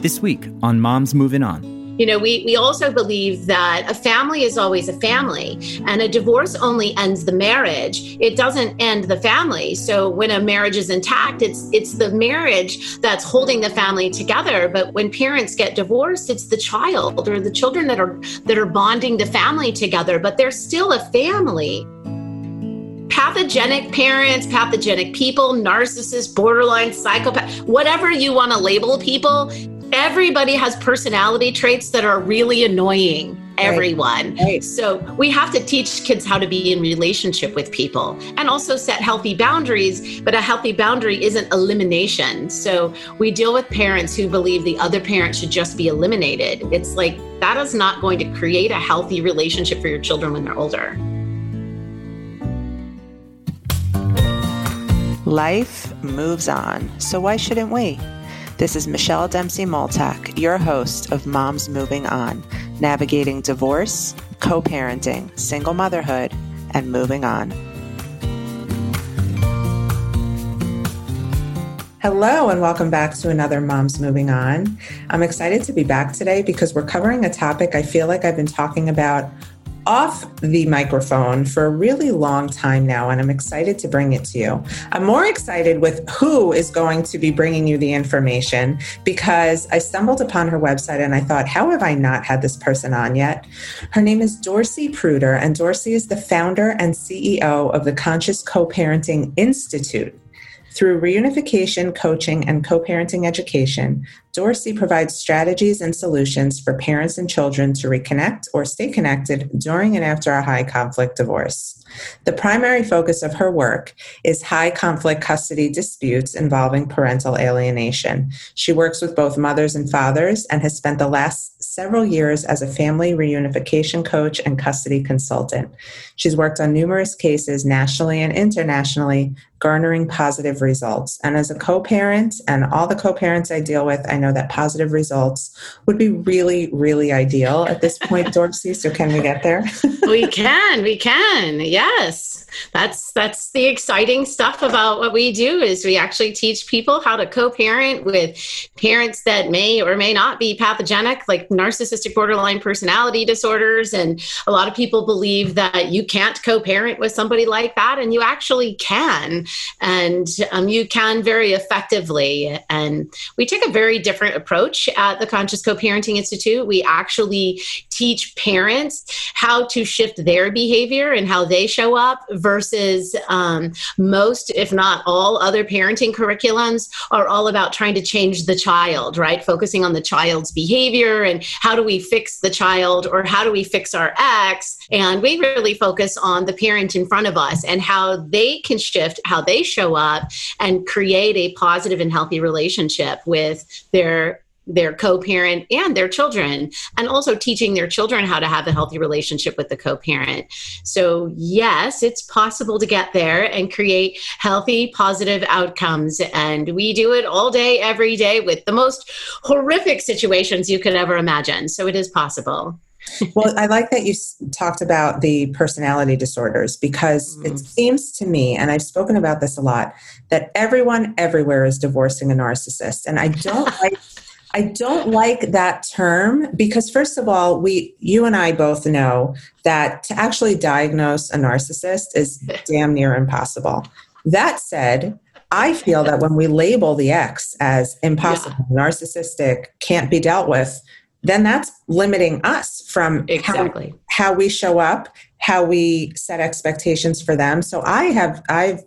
This week on Moms Moving On. You know, we, we also believe that a family is always a family, and a divorce only ends the marriage. It doesn't end the family. So when a marriage is intact, it's it's the marriage that's holding the family together. But when parents get divorced, it's the child or the children that are that are bonding the family together, but they're still a family pathogenic parents, pathogenic people, narcissists, borderline, psychopath, whatever you want to label people, everybody has personality traits that are really annoying everyone. Right. Right. So we have to teach kids how to be in relationship with people and also set healthy boundaries, but a healthy boundary isn't elimination. So we deal with parents who believe the other parent should just be eliminated. It's like that is not going to create a healthy relationship for your children when they're older. Life moves on, so why shouldn't we? This is Michelle Dempsey Multack, your host of Moms Moving On, navigating divorce, co parenting, single motherhood, and moving on. Hello, and welcome back to another Moms Moving On. I'm excited to be back today because we're covering a topic I feel like I've been talking about off the microphone for a really long time now, and I'm excited to bring it to you. I'm more excited with who is going to be bringing you the information because I stumbled upon her website and I thought, how have I not had this person on yet? Her name is Dorsey Pruder, and Dorsey is the founder and CEO of the Conscious Co Parenting Institute. Through reunification, coaching, and co parenting education, Dorsey provides strategies and solutions for parents and children to reconnect or stay connected during and after a high conflict divorce. The primary focus of her work is high conflict custody disputes involving parental alienation. She works with both mothers and fathers and has spent the last several years as a family reunification coach and custody consultant. She's worked on numerous cases nationally and internationally, garnering positive results. And as a co parent and all the co parents I deal with, I know that positive results would be really, really ideal at this point, Dorsey. So, can we get there? we can, we can. Yes. That's that's the exciting stuff about what we do is we actually teach people how to co-parent with parents that may or may not be pathogenic like narcissistic borderline personality disorders and a lot of people believe that you can't co-parent with somebody like that and you actually can and um, you can very effectively and we take a very different approach at the conscious co-parenting institute. We actually teach parents how to shift their behavior and how they show up versus um, most, if not all, other parenting curriculums are all about trying to change the child, right? Focusing on the child's behavior and how do we fix the child or how do we fix our ex. And we really focus on the parent in front of us and how they can shift how they show up and create a positive and healthy relationship with their their co-parent and their children and also teaching their children how to have a healthy relationship with the co-parent so yes it's possible to get there and create healthy positive outcomes and we do it all day every day with the most horrific situations you could ever imagine so it is possible well, I like that you talked about the personality disorders because mm. it seems to me, and I've spoken about this a lot, that everyone everywhere is divorcing a narcissist. And I don't like I don't like that term because, first of all, we, you and I both know that to actually diagnose a narcissist is damn near impossible. That said, I feel that when we label the ex as impossible, yeah. narcissistic, can't be dealt with, then that's limiting us from exactly how, how we show up, how we set expectations for them. So I have I've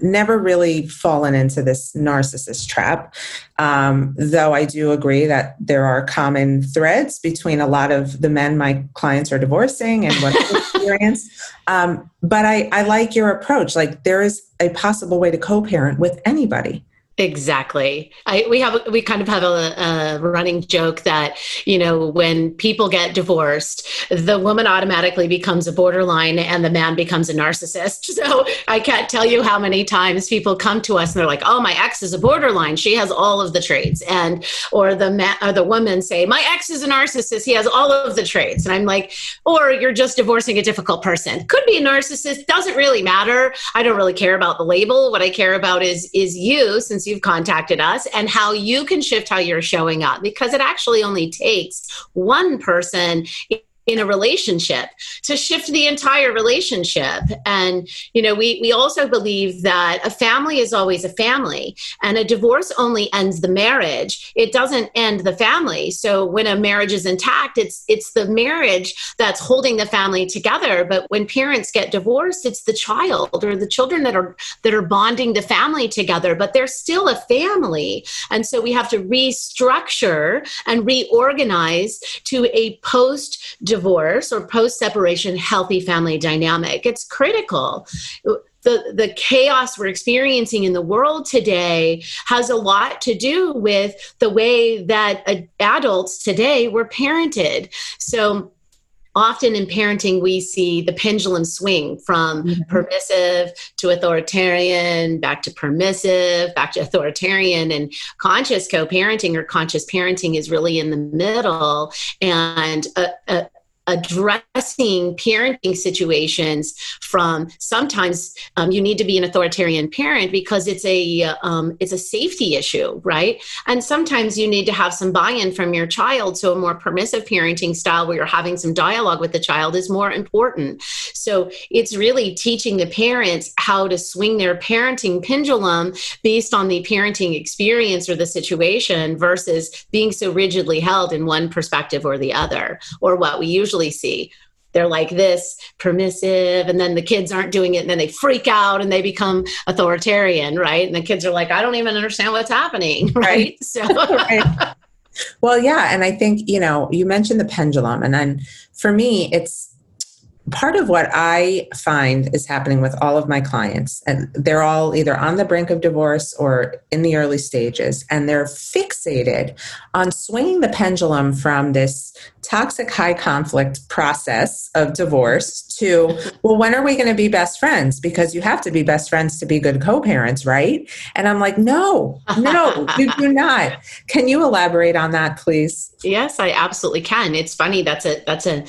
never really fallen into this narcissist trap. Um, though I do agree that there are common threads between a lot of the men my clients are divorcing and what I've experienced. Um, but I, I like your approach. Like there is a possible way to co parent with anybody. Exactly. I, we have we kind of have a, a, running joke that you know when people get divorced, the woman automatically becomes a borderline and the man becomes a narcissist. So I can't tell you how many times people come to us and they're like, "Oh, my ex is a borderline. She has all of the traits," and or the man or the woman say, "My ex is a narcissist. He has all of the traits," and I'm like, "Or you're just divorcing a difficult person. Could be a narcissist. Doesn't really matter. I don't really care about the label. What I care about is is you since since you've contacted us and how you can shift how you're showing up because it actually only takes one person in a relationship to shift the entire relationship. And you know we we also believe that a family is always a family and a divorce only ends the marriage. It doesn't end the family. So when a marriage is intact it's it's the marriage that's holding the family together. But when parents get divorced it's the child or the children that are that are bonding the family together but they're still a family. And so we have to restructure and reorganize to a post divorce or post separation healthy family dynamic. It's critical. The, the chaos we're experiencing in the world today has a lot to do with the way that uh, adults today were parented. So, often in parenting we see the pendulum swing from mm-hmm. permissive to authoritarian back to permissive back to authoritarian and conscious co-parenting or conscious parenting is really in the middle and addressing parenting situations from sometimes um, you need to be an authoritarian parent because it's a um, it's a safety issue right? And sometimes you need to have some buy-in from your child so a more permissive parenting style where you're having some dialogue with the child is more important. So it's really teaching the parents how to swing their parenting pendulum based on the parenting experience or the situation versus being so rigidly held in one perspective or the other or what we usually see they're like this permissive and then the kids aren't doing it and then they freak out and they become authoritarian right and the kids are like i don't even understand what's happening right, right. so right. well yeah and i think you know you mentioned the pendulum and then for me it's part of what I find is happening with all of my clients, and they're all either on the brink of divorce or in the early stages, and they're fixated on swinging the pendulum from this toxic high conflict process of divorce to, well, when are we going to be best friends? Because you have to be best friends to be good co parents, right? And I'm like, no, no, you do not. Can you elaborate on that, please? Yes, I absolutely can. It's funny. That's a, that's a,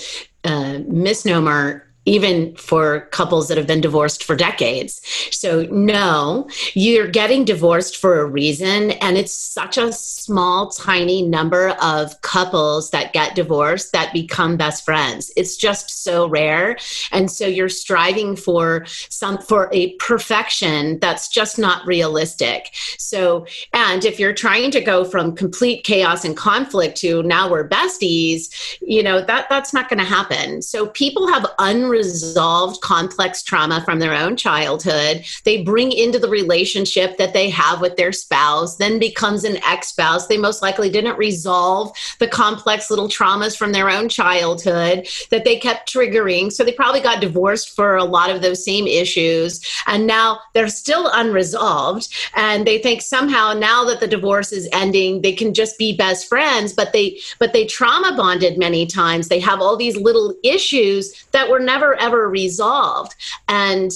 uh, misnomer even for couples that have been divorced for decades. So, no, you're getting divorced for a reason. And it's such a small, tiny number of couples that get divorced that become best friends. It's just so rare. And so you're striving for some, for a perfection that's just not realistic. So, and if you're trying to go from complete chaos and conflict to now we're besties, you know, that, that's not going to happen. So people have unresolved unresolved complex trauma from their own childhood. They bring into the relationship that they have with their spouse, then becomes an ex spouse. They most likely didn't resolve the complex little traumas from their own childhood that they kept triggering. So they probably got divorced for a lot of those same issues. And now they're still unresolved. And they think somehow now that the divorce is ending, they can just be best friends. But they but they trauma bonded many times. They have all these little issues that were never never ever resolved. And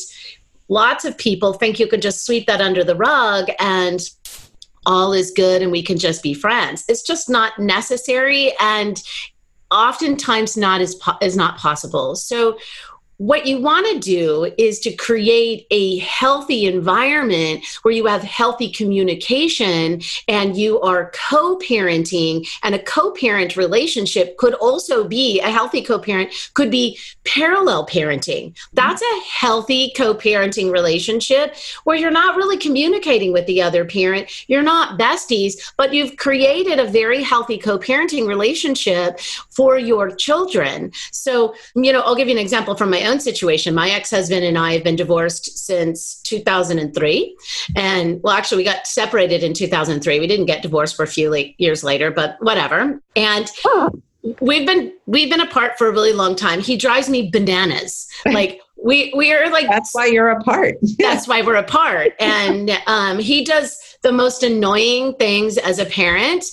lots of people think you could just sweep that under the rug and all is good and we can just be friends. It's just not necessary and oftentimes not is, po- is not possible. So what you want to do is to create a healthy environment where you have healthy communication and you are co-parenting and a co-parent relationship could also be a healthy co-parent could be parallel parenting. That's a healthy co-parenting relationship where you're not really communicating with the other parent. You're not besties but you've created a very healthy co-parenting relationship for your children. So you know i'll give you an example from my own situation. My ex husband and I have been divorced since 2003. And well, actually, we got separated in 2003. We didn't get divorced for a few late, years later, but whatever. And we've been we've been apart for a really long time. He drives me bananas. Like we we are like that's why you're apart. that's why we're apart. And um, he does the most annoying things as a parent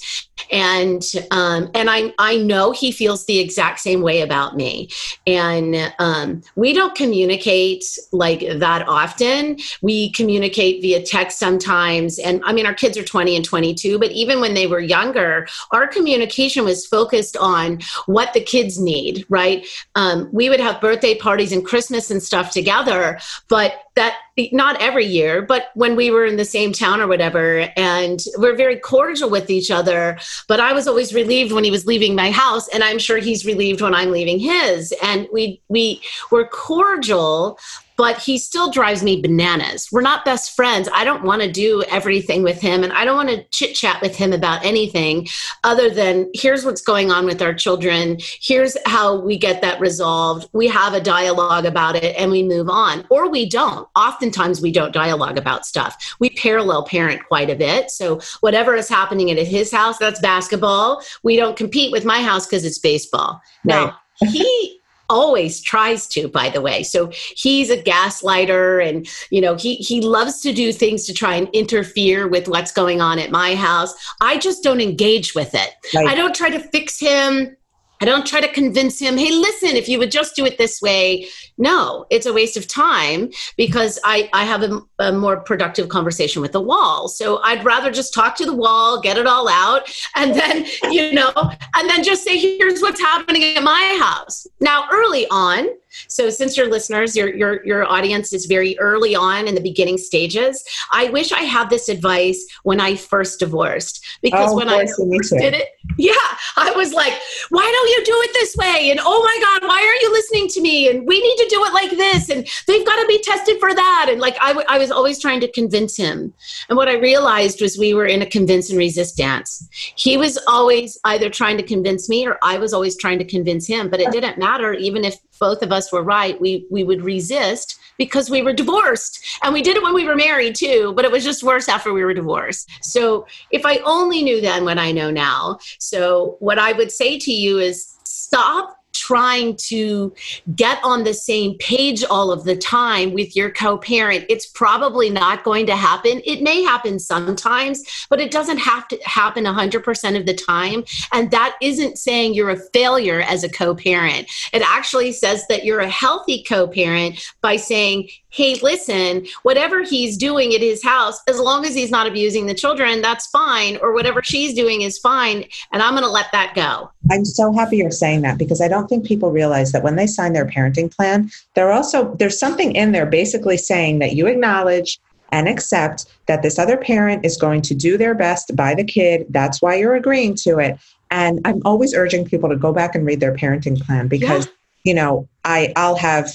and um, and I I know he feels the exact same way about me, and um, we don't communicate like that often. We communicate via text sometimes, and I mean our kids are twenty and twenty two, but even when they were younger, our communication was focused on what the kids need. Right? Um, we would have birthday parties and Christmas and stuff together, but that not every year, but when we were in the same town or whatever, and we're very cordial with each other. But I was always relieved when he was leaving my house, and I'm sure he's relieved when I'm leaving his. And we we were cordial, but he still drives me bananas. We're not best friends. I don't want to do everything with him and I don't want to chit chat with him about anything other than here's what's going on with our children. Here's how we get that resolved. We have a dialogue about it and we move on. Or we don't. Oftentimes we don't dialogue about stuff. We parallel parent quite a bit. So whatever is happening at his house, that's basketball. We don't compete with my house because it's baseball. Right. Now, he always tries to by the way. So he's a gaslighter and you know he he loves to do things to try and interfere with what's going on at my house. I just don't engage with it. Right. i don't try to fix him I don't try to convince him, hey, listen, if you would just do it this way. No, it's a waste of time because I, I have a, a, more productive conversation with the wall. So I'd rather just talk to the wall, get it all out, and then, you know, and then just say, here's what's happening at my house. Now, early on, so since your listeners, your your your audience is very early on in the beginning stages, I wish I had this advice when I first divorced because oh, when I first did it, yeah, I was like, why don't you do it this way? And oh my God, why aren't you listening to me? And we need to do it like this. And they've got to be tested for that. And like I, w- I was always trying to convince him. And what I realized was we were in a convince and resist dance. He was always either trying to convince me or I was always trying to convince him. But it didn't matter, even if both of us were right, we we would resist because we were divorced. And we did it when we were married too, but it was just worse after we were divorced. So if I only knew then what I know now. So what I would say to you is stop trying to get on the same page all of the time with your co parent, it's probably not going to happen. It may happen sometimes, but it doesn't have to happen 100% of the time. And that isn't saying you're a failure as a co parent. It actually says that you're a healthy co parent by saying, hey, listen, whatever he's doing at his house, as long as he's not abusing the children, that's fine, or whatever she's doing is fine, and I'm going to let that go. I'm so happy you're saying that because I don't think people realize that when they sign their parenting plan, they're also there's something in there basically saying that you acknowledge and accept that this other parent is going to do their best by the kid. That's why you're agreeing to it. And I'm always urging people to go back and read their parenting plan because, yeah. you know, I I'll have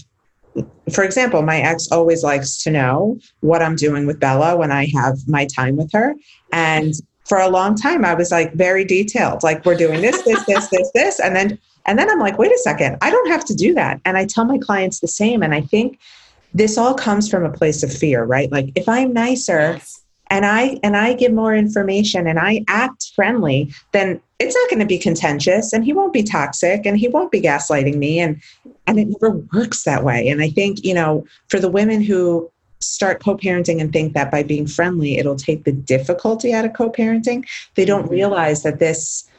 for example, my ex always likes to know what I'm doing with Bella when I have my time with her. And for a long time, I was like very detailed, like we're doing this, this, this, this, this. And then, and then I'm like, wait a second, I don't have to do that. And I tell my clients the same. And I think this all comes from a place of fear, right? Like if I'm nicer, yes and I and I give more information and I act friendly, then it's not going to be contentious and he won't be toxic and he won't be gaslighting me and and it never works that way. And I think, you know, for the women who start co-parenting and think that by being friendly it'll take the difficulty out of co-parenting, they don't mm-hmm. realize that this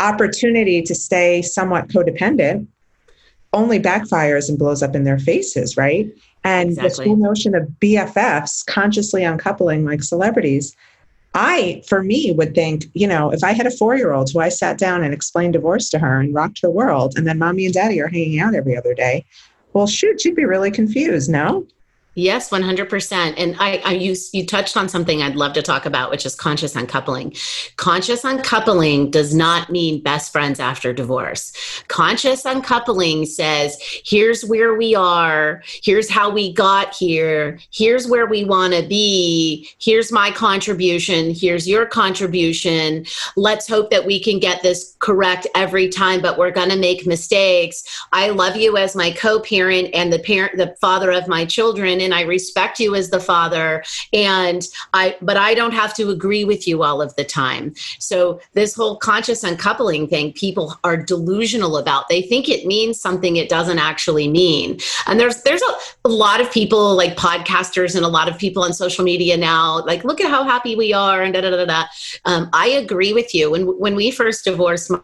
opportunity to stay somewhat codependent only backfires and blows up in their faces, right? And exactly. this whole notion of BFFs consciously uncoupling like celebrities, I, for me, would think, you know, if I had a four year old who I sat down and explained divorce to her and rocked her world, and then mommy and daddy are hanging out every other day, well, shoot, she'd be really confused, no? Yes, 100%. And I, I you, you touched on something I'd love to talk about, which is conscious uncoupling. Conscious uncoupling does not mean best friends after divorce. Conscious uncoupling says, here's where we are, here's how we got here, here's where we want to be, here's my contribution, here's your contribution. Let's hope that we can get this correct every time, but we're going to make mistakes. I love you as my co parent and the parent, the father of my children and I respect you as the father and I but I don't have to agree with you all of the time. So this whole conscious uncoupling thing people are delusional about. They think it means something it doesn't actually mean. And there's there's a, a lot of people like podcasters and a lot of people on social media now like look at how happy we are and da da da da. Um, I agree with you. When when we first divorced my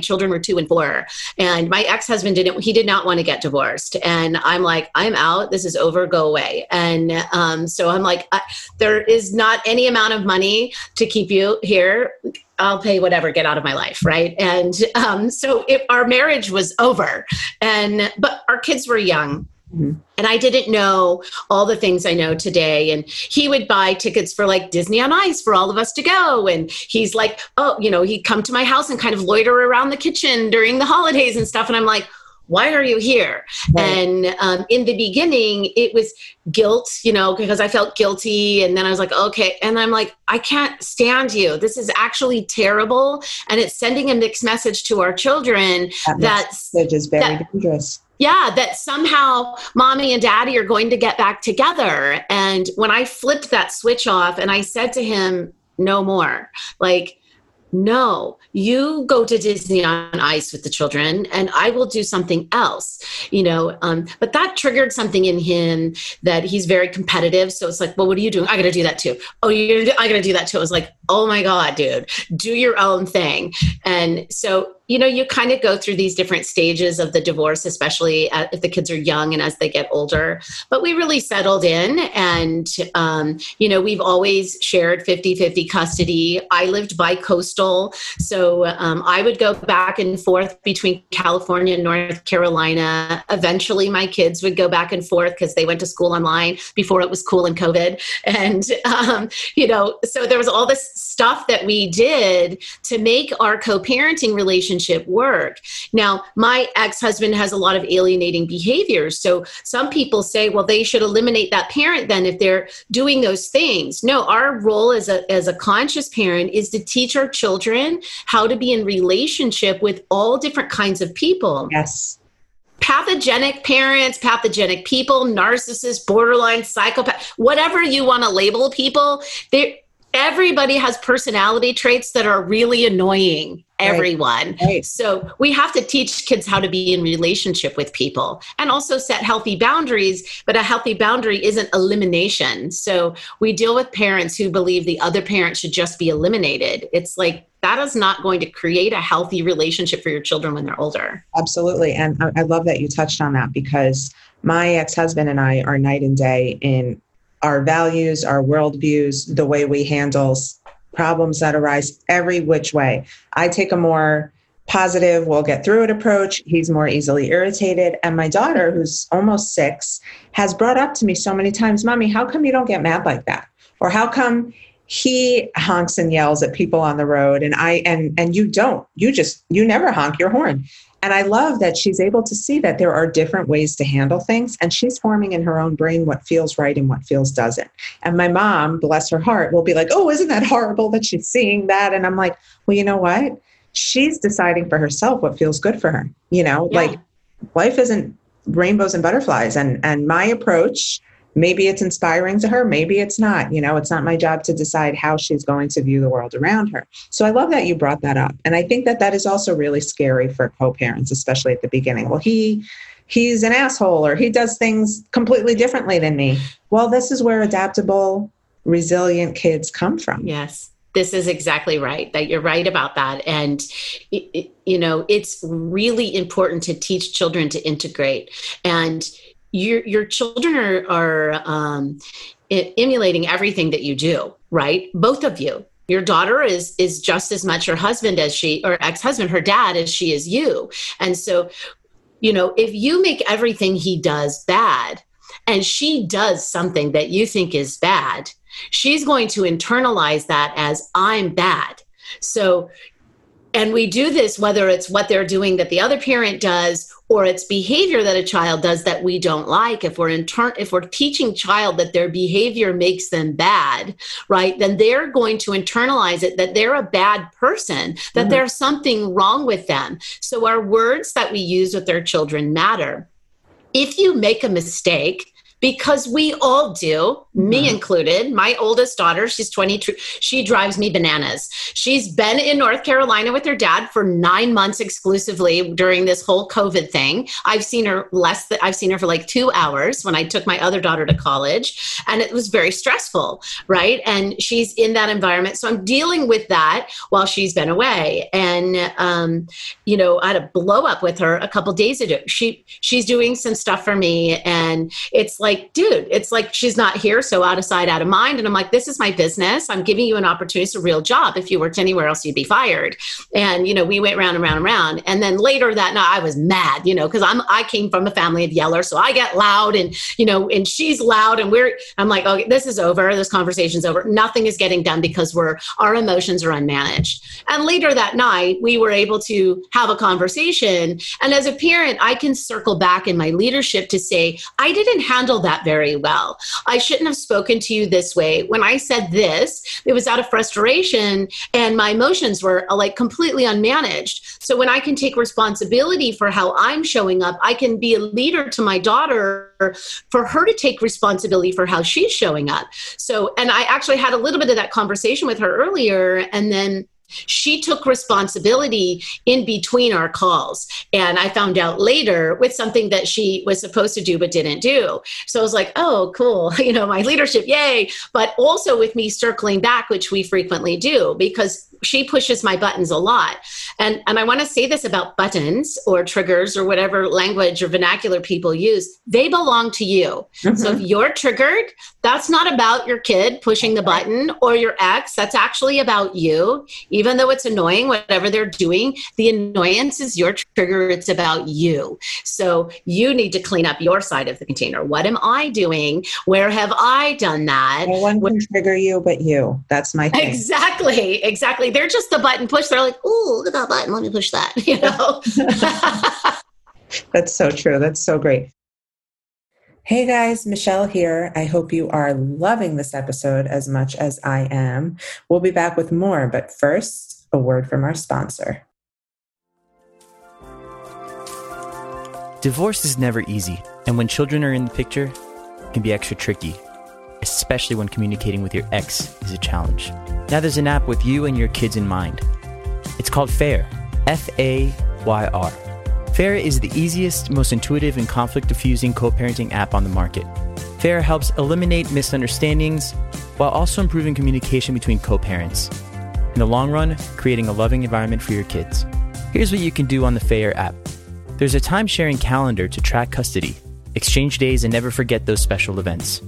children were two and four and my ex-husband didn't he did not want to get divorced. And i'm like i'm out. This is over. Go away. And um, so i'm like I, there is not any amount of money to keep you here. I'll pay whatever, get out of my life, right? And um, so our marriage was over, and but our kids were young, Mm-hmm. And I didn't know all the things I know today. And he would buy tickets for like Disney on Ice for all of us to go. And he's like, oh, you know, he'd come to my house and kind of loiter around the kitchen during the holidays and stuff. And I'm like, why are you here? Right. And um, in the beginning, it was guilt, you know, because I felt guilty. And then I was like, okay. And I'm like, I can't stand you. This is actually terrible. And it's sending a mixed message to our children that that's message is very that, dangerous yeah, that somehow mommy and daddy are going to get back together. And when I flipped that switch off and I said to him, no more, like, no, you go to Disney on Ice with the children, and I will do something else. You know, um, but that triggered something in him that he's very competitive. So it's like, well, what are you doing? I got to do that too. Oh, you're, I got to do that too. I was like, oh my god, dude, do your own thing. And so you know you kind of go through these different stages of the divorce especially if the kids are young and as they get older. But we really settled in and um, you know we've always shared 50-50 custody. I lived by coastal so um, i would go back and forth between california and north carolina. Eventually my kids would go back and forth because they went to school online before it was cool in covid. And um, you know so there was all this stuff that we did to make our co-parenting relationship relationship work. Now, my ex husband has a lot of alienating behaviors. So some people say, well, they should eliminate that parent then if they're doing those things. No, our role as a, as a conscious parent is to teach our children how to be in relationship with all different kinds of people. Yes pathogenic parents, pathogenic people, narcissists, borderline psychopath, whatever you want to label people, they everybody has personality traits that are really annoying everyone. Right. Right. So we have to teach kids how to be in relationship with people and also set healthy boundaries, but a healthy boundary isn't elimination. So we deal with parents who believe the other parent should just be eliminated. It's like that is not going to create a healthy relationship for your children when they're older. Absolutely. And I love that you touched on that because my ex husband and I are night and day in our values, our worldviews, the way we handle problems that arise every which way. I take a more positive, we'll get through it approach. He's more easily irritated. And my daughter, who's almost six, has brought up to me so many times, Mommy, how come you don't get mad like that? Or how come he honks and yells at people on the road and I and and you don't. You just you never honk your horn. And I love that she's able to see that there are different ways to handle things, and she's forming in her own brain what feels right and what feels doesn't. And my mom, bless her heart, will be like, Oh, isn't that horrible that she's seeing that? And I'm like, Well, you know what? She's deciding for herself what feels good for her. You know, yeah. like life isn't rainbows and butterflies. And and my approach maybe it's inspiring to her maybe it's not you know it's not my job to decide how she's going to view the world around her. So i love that you brought that up and i think that that is also really scary for co-parents especially at the beginning. Well he he's an asshole or he does things completely differently than me. Well this is where adaptable resilient kids come from. Yes this is exactly right that you're right about that. And you know it's really important to teach children to integrate. And your your children are are um, emulating everything that you do, right? Both of you. Your daughter is is just as much her husband as she or ex-husband, her dad as she is you. And so, you know, if you make everything he does bad and she does something that you think is bad, she's going to internalize that as I'm bad. So and we do this whether it's what they're doing that the other parent does or it's behavior that a child does that we don't like if we're in turn if we're teaching child that their behavior makes them bad right then they're going to internalize it that they're a bad person that mm-hmm. there's something wrong with them so our words that we use with our children matter if you make a mistake because we all do, me Mhm. included. My oldest daughter, she's 22, she drives me bananas. She's been in North Carolina with her dad for nine months exclusively during this whole COVID thing. I've seen her less than I've seen her for like two hours when I took my other daughter to college, and it was very stressful, right? And she's in that environment. So I'm dealing with that while she's been away. And um, you know, I had a blow up with her a couple days ago. She she's doing some stuff for me, and it's like, dude, it's like she's not here, so out of sight, out of mind. And I'm like, this is my business. I'm giving you an opportunity. It's a real job. If you worked anywhere else, you'd be fired. And you know, we went round and round and round. And then later that night, I was mad, you know, because I'm I came from a family of yellers, so I get loud, and you know, and she's loud, and we're I'm like, okay, this is over. This conversation's over. Nothing is getting done because we're our emotions are unmanaged. And later that night, we were able to have a conversation. And as a parent, I can circle back in my leadership to say, I didn't handle that very well. I shouldn't have spoken to you this way. When I said this, it was out of frustration and my emotions were uh, like completely unmanaged. So when I can take responsibility for how I'm showing up, I can be a leader to my daughter for her to take responsibility for how she's showing up. So, and I actually had a little bit of that conversation with her earlier. And then she took responsibility in between our calls. And I found out later with something that she was supposed to do but didn't do. So I was like, oh, cool. You know, my leadership, yay. But also with me circling back, which we frequently do, because she pushes my buttons a lot. And, and I want to say this about buttons or triggers or whatever language or vernacular people use. They belong to you. Mm-hmm. So if you're triggered, that's not about your kid pushing the button or your ex. That's actually about you. Even though it's annoying, whatever they're doing, the annoyance is your trigger. It's about you. So you need to clean up your side of the container. What am I doing? Where have I done that? no one can trigger you but you. That's my thing. Exactly, exactly. They're just the button push. They're like, "Ooh, look at that button. Let me push that." You know. That's so true. That's so great. Hey guys, Michelle here. I hope you are loving this episode as much as I am. We'll be back with more, but first, a word from our sponsor. Divorce is never easy, and when children are in the picture, it can be extra tricky, especially when communicating with your ex is a challenge. Now there's an app with you and your kids in mind. It's called FAYR, F A Y R. FAYR is the easiest, most intuitive, and conflict diffusing co parenting app on the market. FAYR helps eliminate misunderstandings while also improving communication between co parents. In the long run, creating a loving environment for your kids. Here's what you can do on the FAYR app there's a time sharing calendar to track custody, exchange days, and never forget those special events.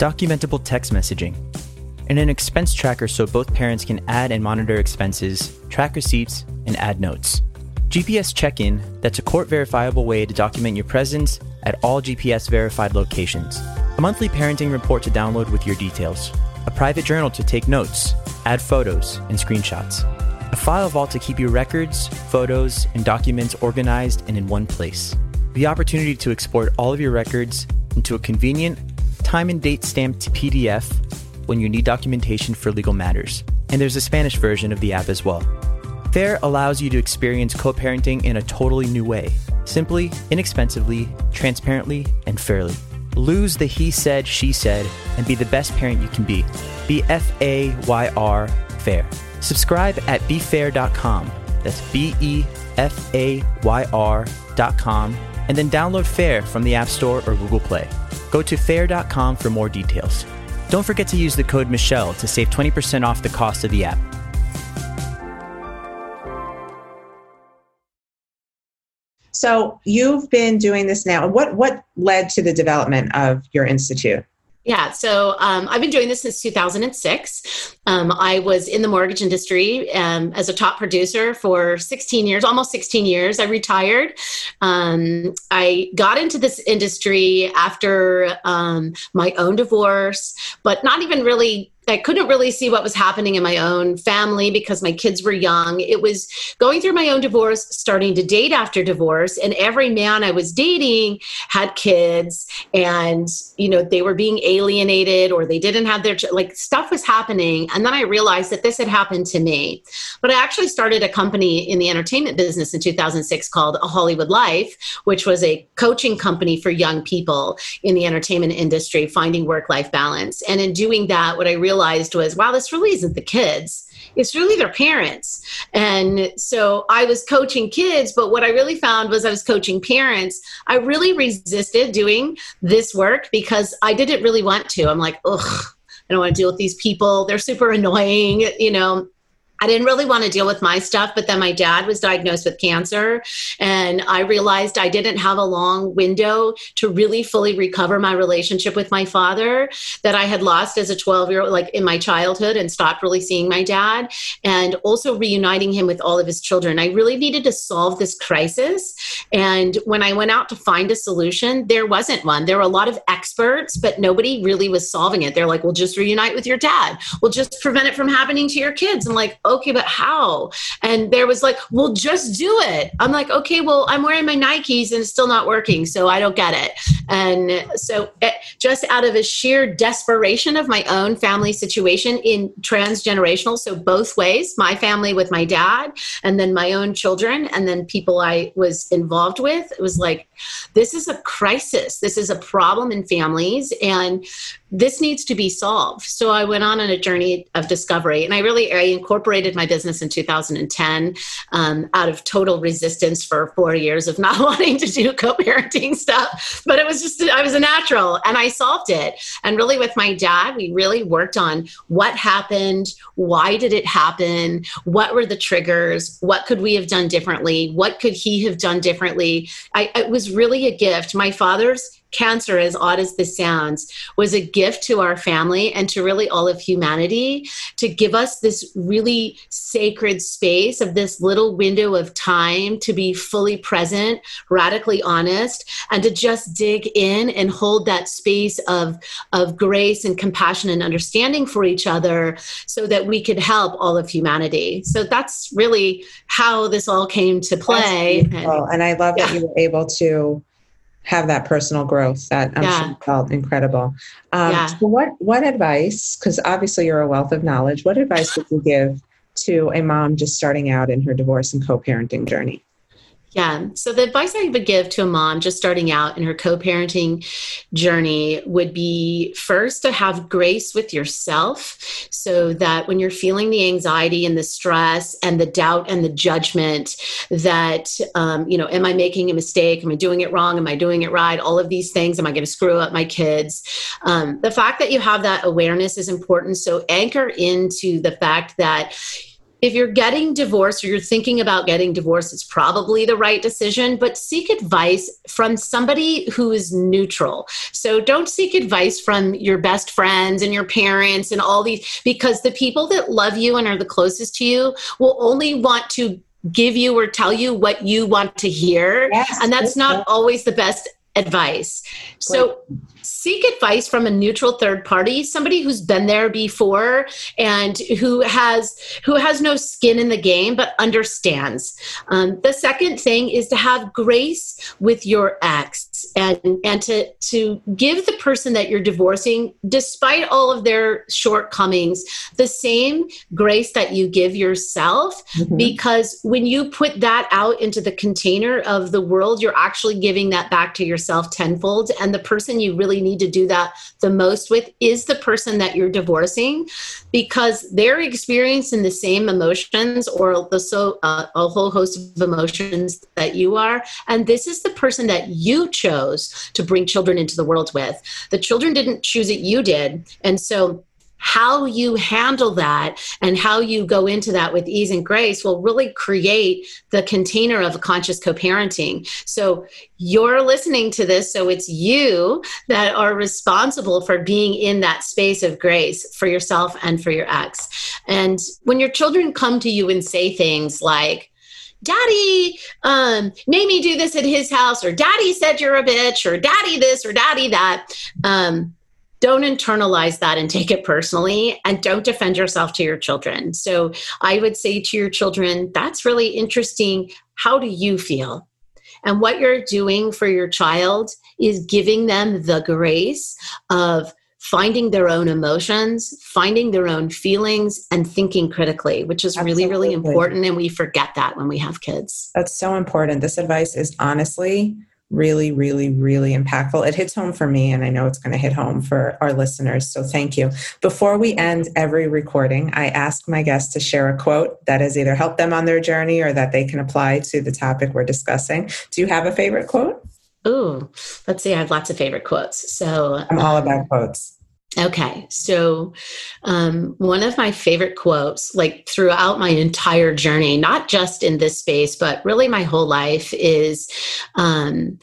Documentable text messaging, and an expense tracker so both parents can add and monitor expenses, track receipts, and add notes. GPS check in that's a court verifiable way to document your presence at all GPS verified locations. A monthly parenting report to download with your details. A private journal to take notes, add photos, and screenshots. A file vault to keep your records, photos, and documents organized and in one place. The opportunity to export all of your records into a convenient, time and date stamped PDF when you need documentation for legal matters. And there's a Spanish version of the app as well. FAYR allows you to experience co parenting in a totally new way simply, inexpensively, transparently, and fairly. Lose the he said, she said, and be the best parent you can be. Be F A Y R FAYR. Subscribe at befayr.com. That's B E F A Y R.com. And then download FAYR from the App Store or Google Play. Go to fayr.com for more details. Don't forget to use the code Michelle to save 20% off the cost of the app. So you've been doing this now. What what led to the development of your institute? Yeah, so um, I've been doing this since 2006. Um, I was in the mortgage industry um, as a top producer for 16 years, almost 16 years. I retired. Um, I got into this industry after um, my own divorce, but not even really I couldn't really see what was happening in my own family because my kids were young. It was going through my own divorce, starting to date after divorce, and every man I was dating had kids and you know they were being alienated or they didn't have their like stuff was happening and then I realized that this had happened to me. But I actually started a company in the entertainment business in 2006 called A Hollywood Life, which was a coaching company for young people in the entertainment industry finding work-life balance. And in doing that what I realized was wow this really isn't the kids it's really their parents. And so I was coaching kids, but what I really found was I was coaching parents. I really resisted doing this work because I didn't really want to. I'm like, ugh, I don't want to deal with these people. They're super annoying, you know. I didn't really want to deal with my stuff, but then my dad was diagnosed with cancer. And I realized I didn't have a long window to really fully recover my relationship with my father that I had lost as a 12 year old, like in my childhood, and stopped really seeing my dad, and also reuniting him with all of his children. I really needed to solve this crisis. And when I went out to find a solution, there wasn't one. There were a lot of experts, but nobody really was solving it. They're like, well, just reunite with your dad. We'll just prevent it from happening to your kids. I'm like, okay, but how? And there was like, well, just do it. I'm like, okay, well, I'm wearing my Nikes and it's still not working. So I don't get it. And so it, just out of a sheer desperation of my own family situation in transgenerational, so both ways, my family with my dad and then my own children and then people I was involved with, it was like, this is a crisis. This is a problem in families. And this needs to be solved. So I went on, on a journey of discovery, and I really I incorporated my business in 2010 um, out of total resistance for four years of not wanting to do co-parenting stuff. But it was just I was a natural, and I solved it. And really, with my dad, we really worked on what happened, why did it happen, what were the triggers, what could we have done differently, what could he have done differently. I, it was really a gift. My father's cancer, as odd as this sounds, was a gift to our family and to really all of humanity to give us this really sacred space of this little window of time to be fully present, radically honest, and to just dig in and hold that space of, of grace and compassion and understanding for each other so that we could help all of humanity. So that's really how this all came to play. And, and, I love yeah. that you were able to have that personal growth that I'm yeah. sure felt incredible. Um, yeah. So what what advice? Because obviously you're a wealth of knowledge. What advice would you give to a mom just starting out in her divorce and co-parenting journey? Yeah. So the advice I would give to a mom just starting out in her co-parenting journey would be first to have grace with yourself so that when you're feeling the anxiety and the stress and the doubt and the judgment that um, you know, am I making a mistake? Am I doing it wrong? Am I doing it right? All of these things. Am I going to screw up my kids? Um, the fact that you have that awareness is important. So anchor into the fact that if you're getting divorced or you're thinking about getting divorced, it's probably the right decision, but seek advice from somebody who is neutral. So don't seek advice from your best friends and your parents and all these, because the people that love you and are the closest to you will only want to give you or tell you what you want to hear. Yes, and that's not always the best advice. So seek advice from a neutral third party somebody who's been there before and who has who has no skin in the game but understands. Um, the second thing is to have grace with your ex and and to to give the person that you're divorcing despite all of their shortcomings the same grace that you give yourself. Mm-hmm. because when you put that out into the container of the world you're actually giving that back to yourself tenfold. And the person you really need to do that the most with is the person that you're divorcing because they're experiencing the same emotions or the so uh, a whole host of emotions that you are. And this is the person that you chose to bring children into the world with. The children didn't choose it you did. And so how you handle that and how you go into that with ease and grace will really create the container of conscious co-parenting. So you're listening to this so it's you that are responsible for being in that space of grace for yourself and for your ex. And when your children come to you and say things like daddy um made me do this at his house or daddy said you're a bitch or daddy this or daddy that um don't internalize that and take it personally and don't defend yourself to your children. So I would say to your children, that's really interesting. How do you feel? And what you're doing for your child is giving them the grace of finding their own emotions, finding their own feelings, and thinking critically, which is Absolutely. really, really important. And we forget that when we have kids. That's so important. This advice is honestly really, really, really impactful. It hits home for me, and I know it's going to hit home for our listeners. So thank you. Before we end every recording, I ask my guests to share a quote that has either helped them on their journey or that they can apply to the topic we're discussing. Do you have a favorite quote? Ooh, let's see. I have lots of favorite quotes. So I'm all about quotes. Okay, so um, one of my favorite quotes, like throughout my entire journey, not just in this space, but really my whole life, is um,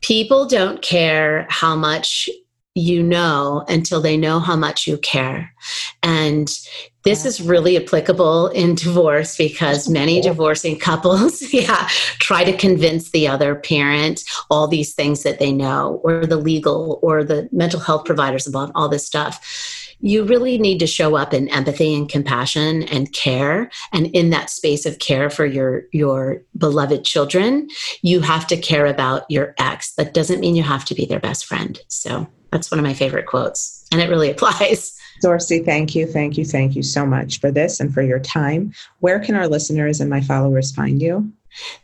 people don't care how much you know until they know how much you care. And this is really applicable in divorce because many divorcing couples, yeah, try to convince the other parent all these things that they know, or the legal or the mental health providers about all this stuff. You really need to show up in empathy and compassion and care. And in that space of care for your, your beloved children, you have to care about your ex. That doesn't mean you have to be their best friend. So that's one of my favorite quotes, and it really applies. Dorcy, thank you, thank you, thank you so much for this and for your time. Where can our listeners and my followers find you?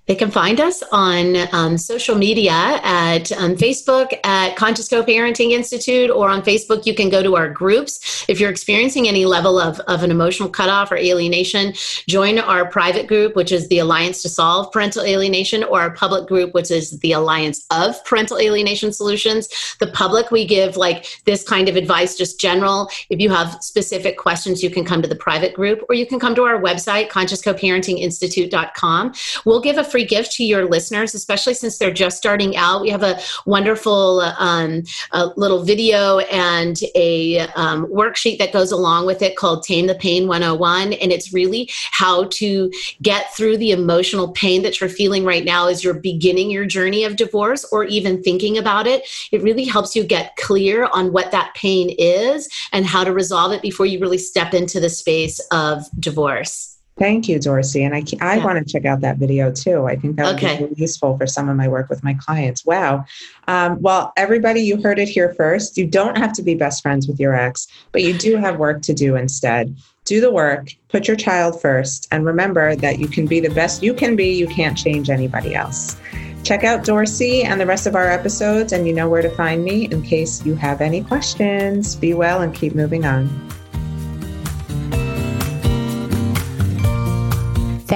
They can find us on um, social media at um, Facebook at Conscious Co-Parenting Institute, or on Facebook, you can go to our groups. If you're experiencing any level of, of an emotional cutoff or alienation, join our private group, which is the Alliance to Solve Parental Alienation, or our public group, which is the Alliance of Parental Alienation Solutions. The public, we give like this kind of advice, just general. If you have specific questions, you can come to the private group, or you can come to our website, consciouscoparentinginstitute.com. We'll we'll give a free gift to your listeners, especially since they're just starting out. We have a wonderful um, a little video and a um, worksheet that goes along with it called Tame the Pain 101. And it's really how to get through the emotional pain that you're feeling right now as you're beginning your journey of divorce or even thinking about it. It really helps you get clear on what that pain is and how to resolve it before you really step into the space of divorce. Thank you, Dorcy. And I, I yeah. want to check out that video too. I think that would okay. be really useful for some of my work with my clients. Wow. Um, well, everybody, you heard it here first. You don't have to be best friends with your ex, but you do have work to do instead. Do the work, put your child first, and remember that you can be the best you can be. You can't change anybody else. Check out Dorcy and the rest of our episodes, and you know where to find me in case you have any questions. Be well and keep moving on.